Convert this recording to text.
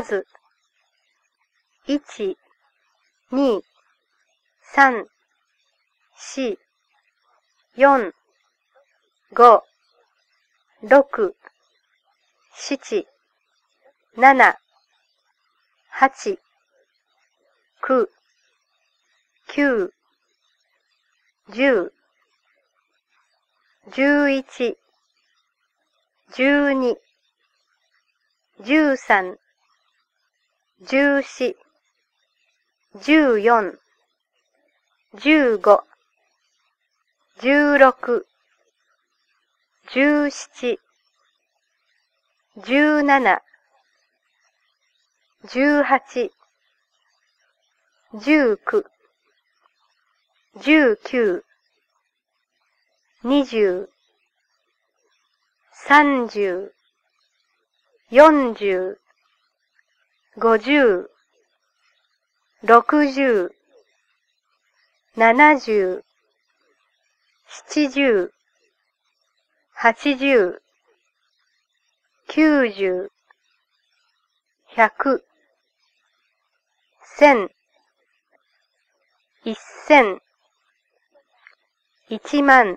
数、一、二、三、四、四、五、六、七、七、八、九、九、十、十一、十二、十三、十四、十四、十五、十六、十七、十七、十八、十九、十九、二十、三十、四十、五十、六十、七十、七十、八十、九十、百、千、一千、一万、